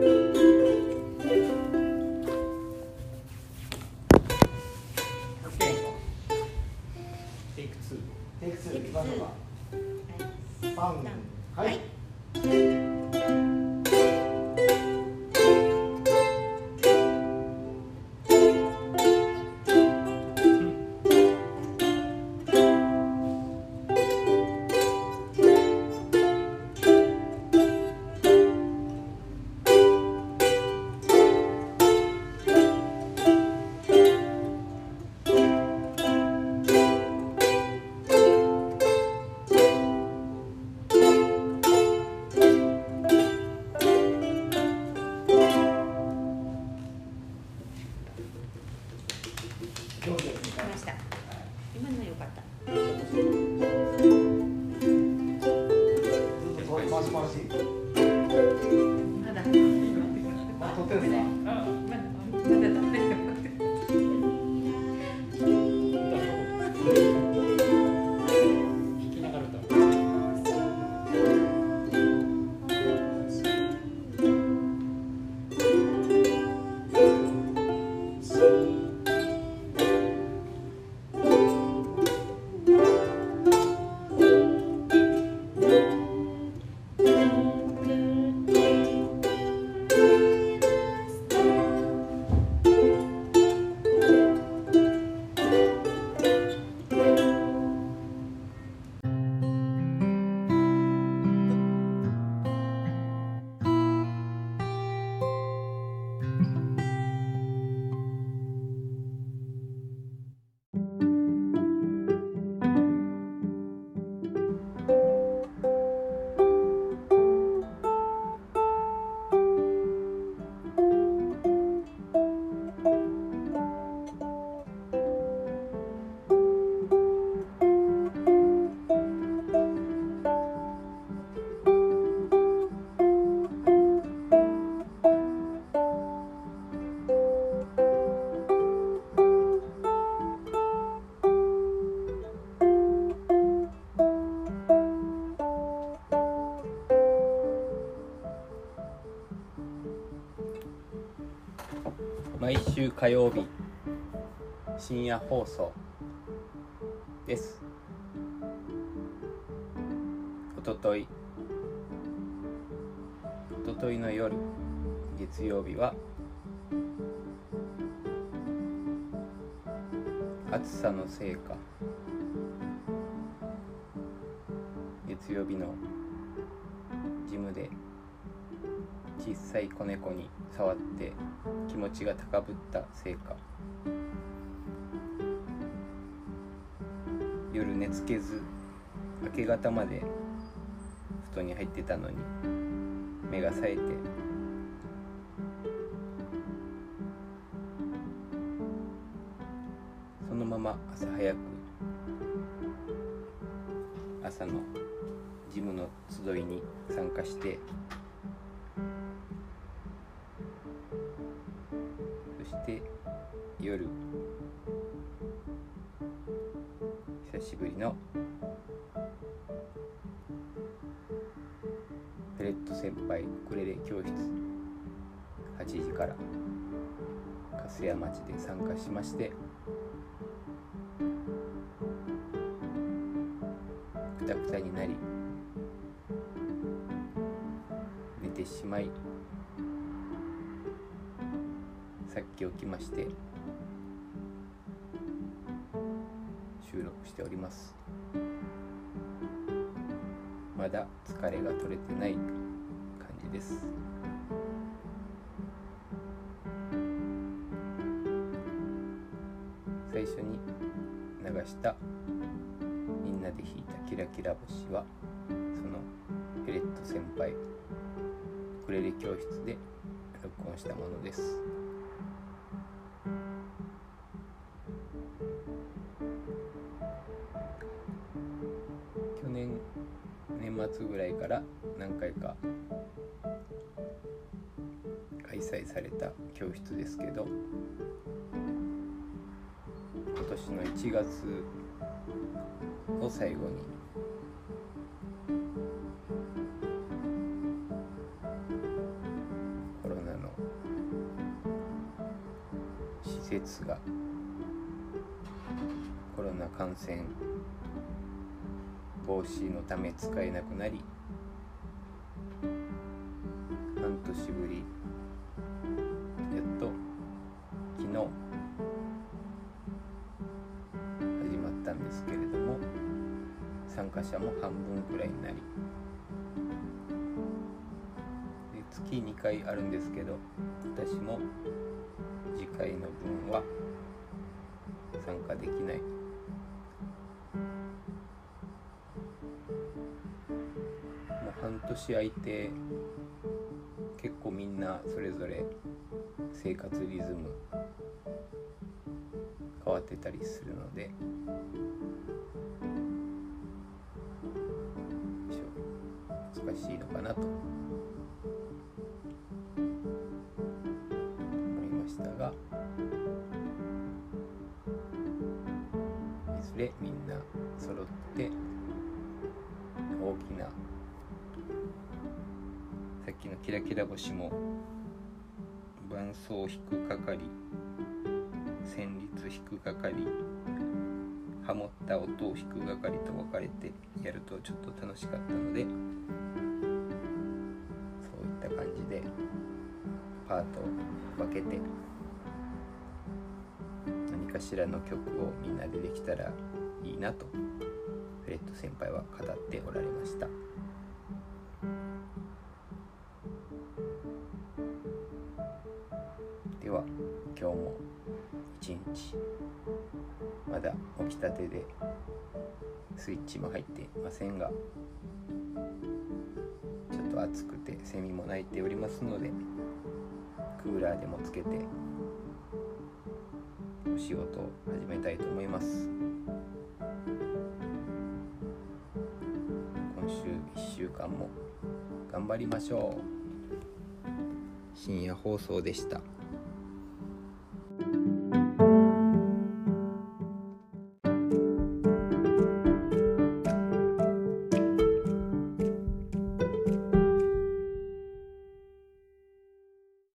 テイっと回し回毎週火曜日深夜放送です。おとといおとといの夜月曜日は暑さのせいか月曜日のジムで小さい子猫に触って気持ちが高ぶったせいか。夜寝つけず明け方まで布団に入ってたのに目が冴えてそのまま朝早く朝のジムの集いに参加してして夜。久しぶりの。ペレット先輩ウクレレ教室。8時から。粕谷町で参加しまして。くたくたになり。寝てしまい。さっき起きまして収録しております。まだ疲れが取れてない感じです。最初に流したみんなで弾いたキラキラ星はそのペレット先輩ウクレレ教室で録音したものです。年末ぐらいから何回か開催された教室ですけど今年の1月を最後にコロナの施設がコロナ感染防止のため使えなくなり半年ぶりやっと昨日始まったんですけれども参加者も半分くらいになりで月2回あるんですけど私も次回の分は参加できない。もう半年空いて結構みんなそれぞれ生活リズム変わってたりするので。難しいのかなと。思いましたが。いずれみんな揃って大きなさっきのキラキラ星も伴奏弾く係旋律弾く係ハモった音を弾く係と分かれてやるとちょっと楽しかったのでそういった感じでパートを分けて何かしらの曲をみんなでできたらいいなとフレット先輩は語っておられました。一日まだ起きたてでスイッチも入っていませんがちょっと暑くてセミも鳴いておりますのでクーラーでもつけてお仕事を始めたいと思います今週1週間も頑張りましょう深夜放送でした。